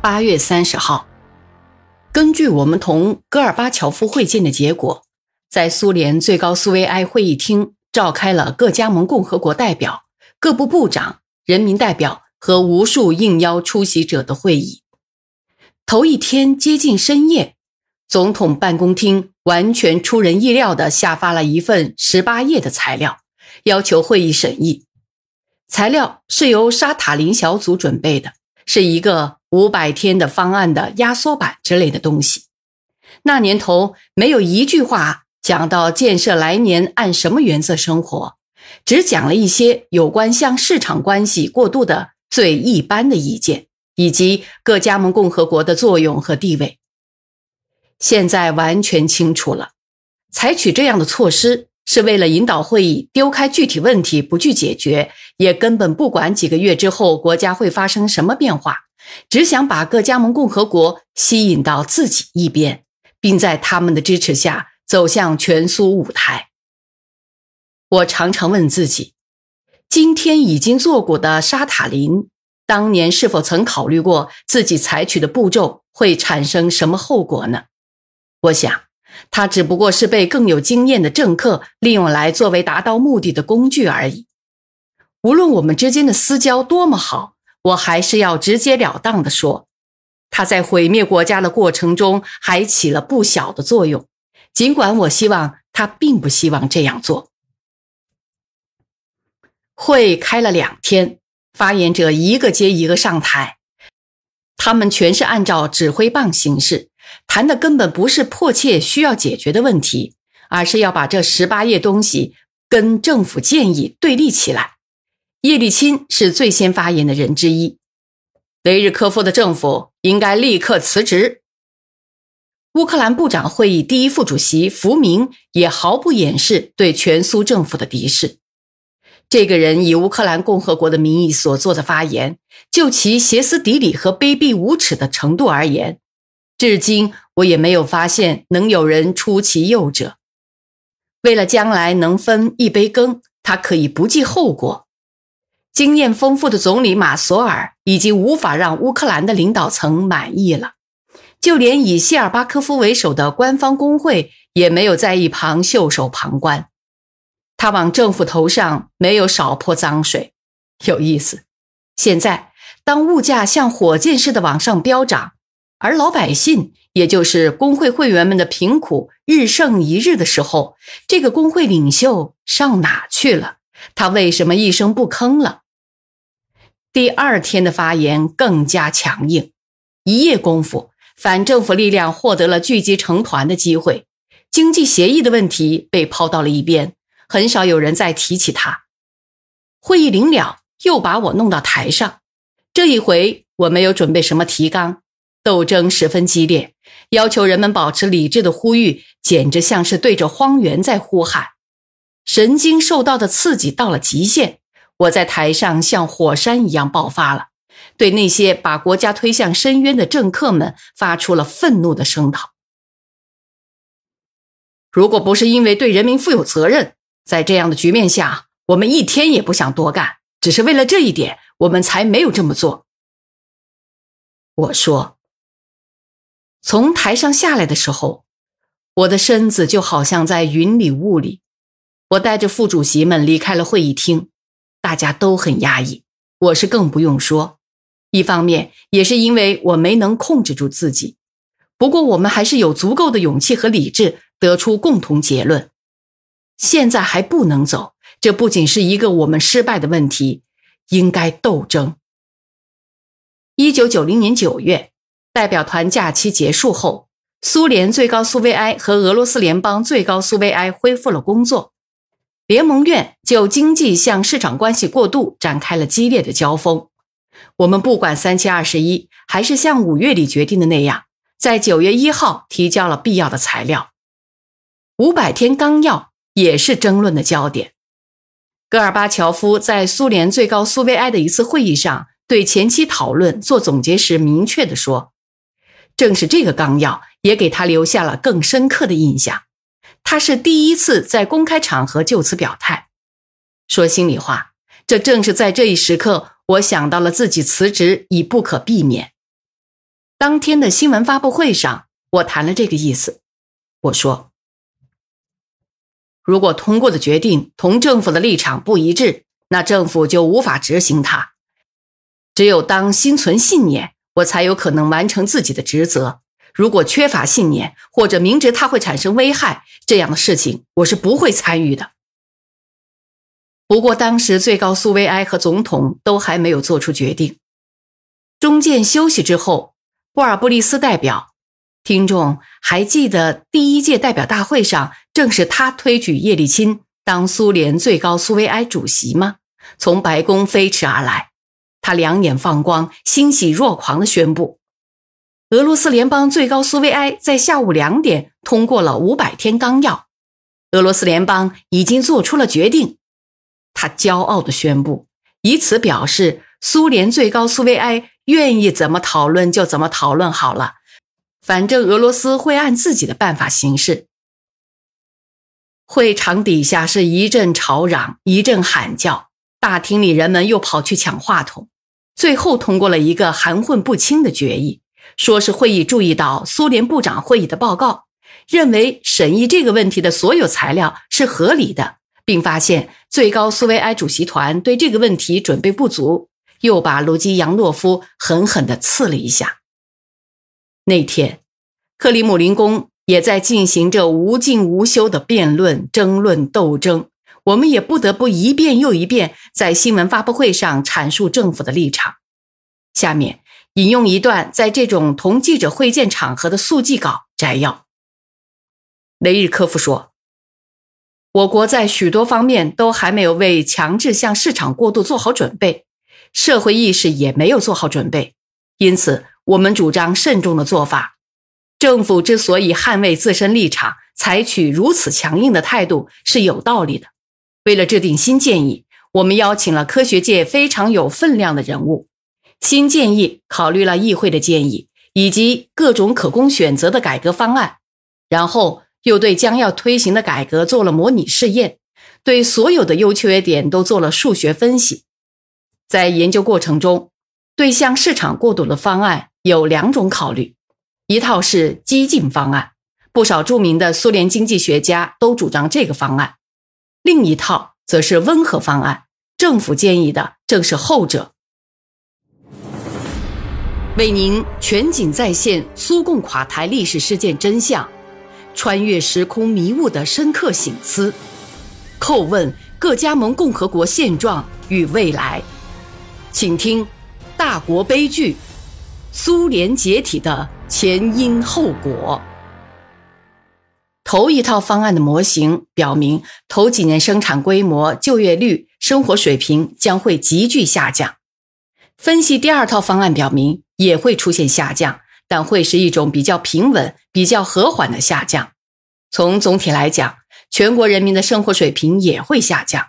八月三十号，根据我们同戈尔巴乔夫会见的结果，在苏联最高苏维埃会议厅召开了各加盟共和国代表、各部部长、人民代表和无数应邀出席者的会议。头一天接近深夜，总统办公厅完全出人意料地下发了一份十八页的材料，要求会议审议。材料是由沙塔林小组准备的。是一个五百天的方案的压缩版之类的东西。那年头没有一句话讲到建设来年按什么原则生活，只讲了一些有关向市场关系过渡的最一般的意见，以及各加盟共和国的作用和地位。现在完全清楚了，采取这样的措施是为了引导会议丢开具体问题不去解决。也根本不管几个月之后国家会发生什么变化，只想把各加盟共和国吸引到自己一边，并在他们的支持下走向全苏舞台。我常常问自己：今天已经做过的沙塔林，当年是否曾考虑过自己采取的步骤会产生什么后果呢？我想，他只不过是被更有经验的政客利用来作为达到目的的工具而已。无论我们之间的私交多么好，我还是要直截了当的说，他在毁灭国家的过程中还起了不小的作用，尽管我希望他并不希望这样做。会开了两天，发言者一个接一个上台，他们全是按照指挥棒行事，谈的根本不是迫切需要解决的问题，而是要把这十八页东西跟政府建议对立起来。叶利钦是最先发言的人之一。雷日科夫的政府应该立刻辞职。乌克兰部长会议第一副主席福明也毫不掩饰对全苏政府的敌视。这个人以乌克兰共和国的名义所做的发言，就其歇斯底里和卑鄙无耻的程度而言，至今我也没有发现能有人出其右者。为了将来能分一杯羹，他可以不计后果。经验丰富的总理马索尔已经无法让乌克兰的领导层满意了，就连以谢尔巴科夫为首的官方工会也没有在一旁袖手旁观。他往政府头上没有少泼脏水。有意思，现在当物价像火箭似的往上飙涨，而老百姓，也就是工会会员们的贫苦日盛一日的时候，这个工会领袖上哪去了？他为什么一声不吭了？第二天的发言更加强硬，一夜功夫，反政府力量获得了聚集成团的机会，经济协议的问题被抛到了一边，很少有人再提起它。会议临了，又把我弄到台上，这一回我没有准备什么提纲，斗争十分激烈，要求人们保持理智的呼吁，简直像是对着荒原在呼喊，神经受到的刺激到了极限。我在台上像火山一样爆发了，对那些把国家推向深渊的政客们发出了愤怒的声讨。如果不是因为对人民负有责任，在这样的局面下，我们一天也不想多干。只是为了这一点，我们才没有这么做。我说，从台上下来的时候，我的身子就好像在云里雾里。我带着副主席们离开了会议厅。大家都很压抑，我是更不用说。一方面也是因为我没能控制住自己。不过我们还是有足够的勇气和理智，得出共同结论：现在还不能走。这不仅是一个我们失败的问题，应该斗争。一九九零年九月，代表团假期结束后，苏联最高苏维埃和俄罗斯联邦最高苏维埃恢复了工作。联盟院就经济向市场关系过渡展开了激烈的交锋。我们不管三七二十一，还是像五月里决定的那样，在九月一号提交了必要的材料。五百天纲要也是争论的焦点。戈尔巴乔夫在苏联最高苏维埃的一次会议上，对前期讨论做总结时明确地说：“正是这个纲要，也给他留下了更深刻的印象。”他是第一次在公开场合就此表态。说心里话，这正是在这一时刻，我想到了自己辞职已不可避免。当天的新闻发布会上，我谈了这个意思。我说，如果通过的决定同政府的立场不一致，那政府就无法执行它。只有当心存信念，我才有可能完成自己的职责。如果缺乏信念，或者明知它会产生危害，这样的事情我是不会参与的。不过，当时最高苏维埃和总统都还没有做出决定。中间休息之后，布尔布利斯代表，听众还记得第一届代表大会上，正是他推举叶利钦当苏联最高苏维埃主席吗？从白宫飞驰而来，他两眼放光，欣喜若狂地宣布，俄罗斯联邦最高苏维埃在下午两点通过了五百天纲要，俄罗斯联邦已经做出了决定。他骄傲地宣布，以此表示苏联最高苏维埃愿意怎么讨论就怎么讨论好了，反正俄罗斯会按自己的办法行事。会场底下是一阵吵嚷，一阵喊叫，大厅里人们又跑去抢话筒，最后通过了一个含混不清的决议，说是会议注意到苏联部长会议的报告，认为审议这个问题的所有材料是合理的。并发现最高苏维埃主席团对这个问题准备不足，又把卢基扬诺夫狠狠地刺了一下。那天，克里姆林宫也在进行着无尽无休的辩论、争论、斗争。我们也不得不一遍又一遍在新闻发布会上阐述政府的立场。下面引用一段在这种同记者会见场合的速记稿摘要：雷日科夫说。我国在许多方面都还没有为强制向市场过渡做好准备，社会意识也没有做好准备，因此我们主张慎重的做法。政府之所以捍卫自身立场，采取如此强硬的态度是有道理的。为了制定新建议，我们邀请了科学界非常有分量的人物。新建议考虑了议会的建议以及各种可供选择的改革方案，然后。又对将要推行的改革做了模拟试验，对所有的优缺点都做了数学分析。在研究过程中，对向市场过渡的方案有两种考虑：一套是激进方案，不少著名的苏联经济学家都主张这个方案；另一套则是温和方案，政府建议的正是后者。为您全景再现苏共垮台历史事件真相。穿越时空迷雾的深刻醒思，叩问各加盟共和国现状与未来，请听《大国悲剧：苏联解体的前因后果》。头一套方案的模型表明，头几年生产规模、就业率、生活水平将会急剧下降。分析第二套方案表明，也会出现下降。但会是一种比较平稳、比较和缓的下降。从总体来讲，全国人民的生活水平也会下降，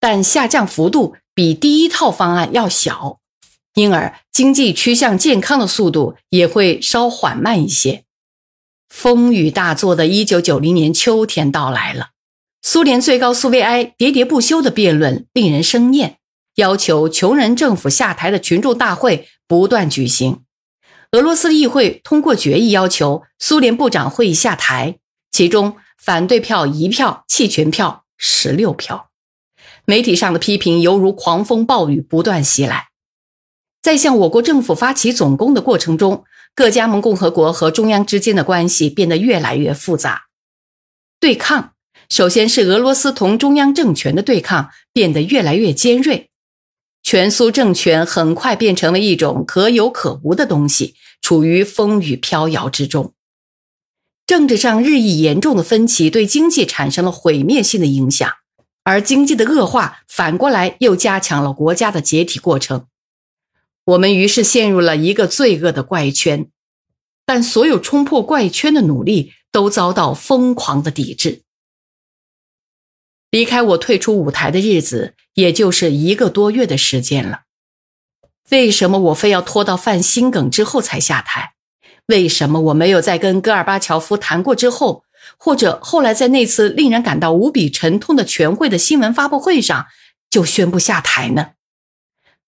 但下降幅度比第一套方案要小，因而经济趋向健康的速度也会稍缓慢一些。风雨大作的1990年秋天到来了，苏联最高苏维埃喋喋不休的辩论令人生厌，要求穷人政府下台的群众大会不断举行。俄罗斯议会通过决议，要求苏联部长会议下台，其中反对票一票，弃权票十六票。媒体上的批评犹如狂风暴雨不断袭来。在向我国政府发起总攻的过程中，各加盟共和国和中央之间的关系变得越来越复杂。对抗首先是俄罗斯同中央政权的对抗变得越来越尖锐，全苏政权很快变成了一种可有可无的东西。处于风雨飘摇之中，政治上日益严重的分歧对经济产生了毁灭性的影响，而经济的恶化反过来又加强了国家的解体过程。我们于是陷入了一个罪恶的怪圈，但所有冲破怪圈的努力都遭到疯狂的抵制。离开我退出舞台的日子，也就是一个多月的时间了。为什么我非要拖到犯心梗之后才下台？为什么我没有在跟戈尔巴乔夫谈过之后，或者后来在那次令人感到无比沉痛的全会的新闻发布会上就宣布下台呢？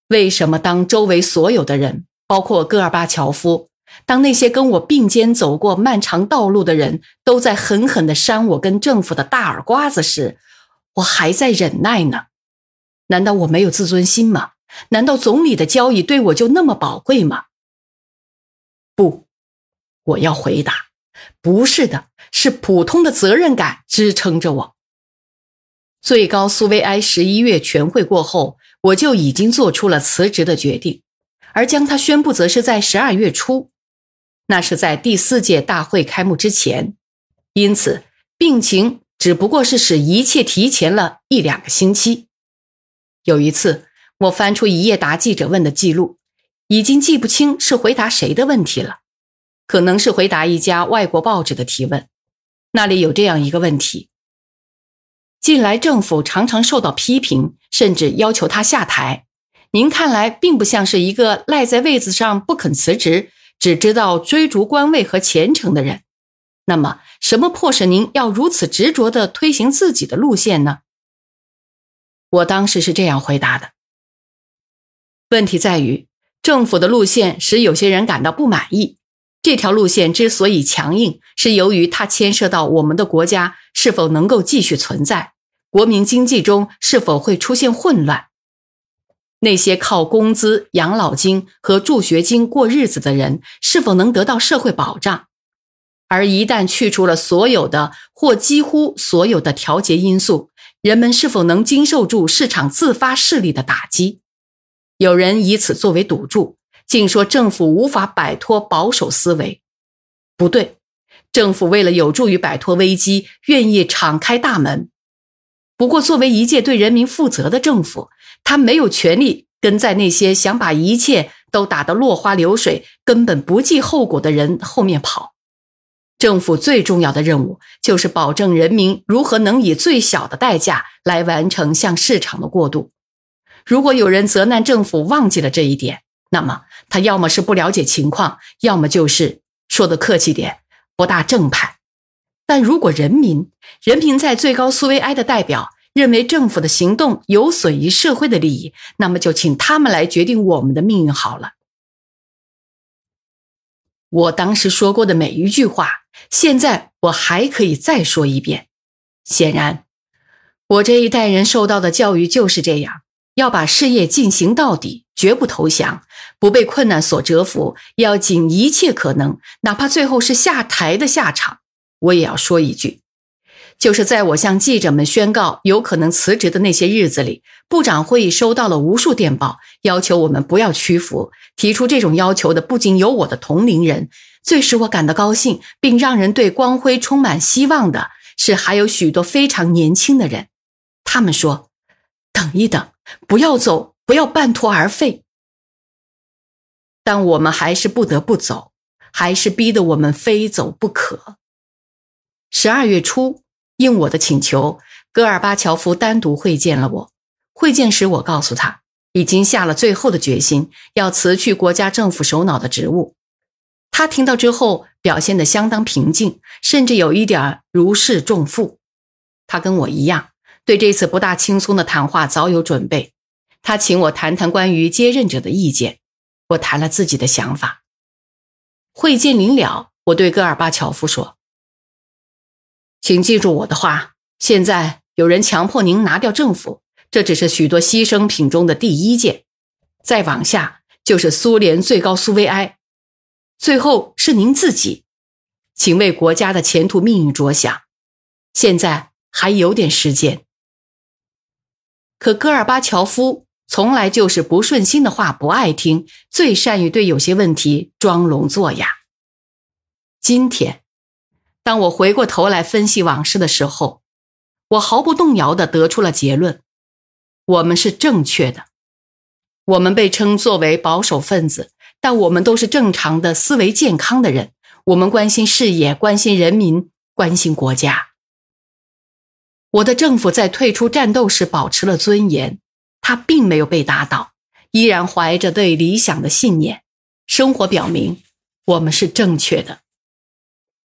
为什么当周围所有的人，包括戈尔巴乔夫，当那些跟我并肩走过漫长道路的人都在狠狠地扇我跟政府的大耳刮子时，我还在忍耐呢。难道我没有自尊心吗？难道总理的交易对我就那么宝贵吗？不，我要回答，不是的，是普通的责任感支撑着我。最高苏维埃十一月全会过后，我就已经做出了辞职的决定，而将它宣布则是在十二月初。那是在第四届大会开幕之前，因此病情只不过是使一切提前了一两个星期。有一次，我翻出一页答记者问的记录，已经记不清是回答谁的问题了，可能是回答一家外国报纸的提问。那里有这样一个问题：近来政府常常受到批评，甚至要求他下台。您看来并不像是一个赖在位子上不肯辞职。只知道追逐官位和前程的人，那么什么迫使您要如此执着地推行自己的路线呢？我当时是这样回答的：问题在于，政府的路线使有些人感到不满意。这条路线之所以强硬，是由于它牵涉到我们的国家是否能够继续存在，国民经济中是否会出现混乱。那些靠工资、养老金和助学金过日子的人，是否能得到社会保障？而一旦去除了所有的或几乎所有的调节因素，人们是否能经受住市场自发势力的打击？有人以此作为赌注，竟说政府无法摆脱保守思维。不对，政府为了有助于摆脱危机，愿意敞开大门。不过，作为一届对人民负责的政府，他没有权利跟在那些想把一切都打得落花流水、根本不计后果的人后面跑。政府最重要的任务就是保证人民如何能以最小的代价来完成向市场的过渡。如果有人责难政府忘记了这一点，那么他要么是不了解情况，要么就是说的客气点，不大正派。但如果人民，人民在最高苏维埃的代表认为政府的行动有损于社会的利益，那么就请他们来决定我们的命运好了。我当时说过的每一句话，现在我还可以再说一遍。显然，我这一代人受到的教育就是这样：要把事业进行到底，绝不投降，不被困难所折服，要尽一切可能，哪怕最后是下台的下场。我也要说一句，就是在我向记者们宣告有可能辞职的那些日子里，部长会议收到了无数电报，要求我们不要屈服。提出这种要求的不仅有我的同龄人，最使我感到高兴并让人对光辉充满希望的是，还有许多非常年轻的人。他们说：“等一等，不要走，不要半途而废。”但我们还是不得不走，还是逼得我们非走不可。十二月初，应我的请求，戈尔巴乔夫单独会见了我。会见时，我告诉他，已经下了最后的决心，要辞去国家政府首脑的职务。他听到之后，表现得相当平静，甚至有一点如释重负。他跟我一样，对这次不大轻松的谈话早有准备。他请我谈谈关于接任者的意见，我谈了自己的想法。会见临了，我对戈尔巴乔夫说。请记住我的话。现在有人强迫您拿掉政府，这只是许多牺牲品中的第一件。再往下就是苏联最高苏维埃，最后是您自己。请为国家的前途命运着想。现在还有点时间。可戈尔巴乔夫从来就是不顺心的话不爱听，最善于对有些问题装聋作哑。今天。当我回过头来分析往事的时候，我毫不动摇地得出了结论：我们是正确的。我们被称作为保守分子，但我们都是正常的、思维健康的人。我们关心事业，关心人民，关心国家。我的政府在退出战斗时保持了尊严，他并没有被打倒，依然怀着对理想的信念。生活表明，我们是正确的。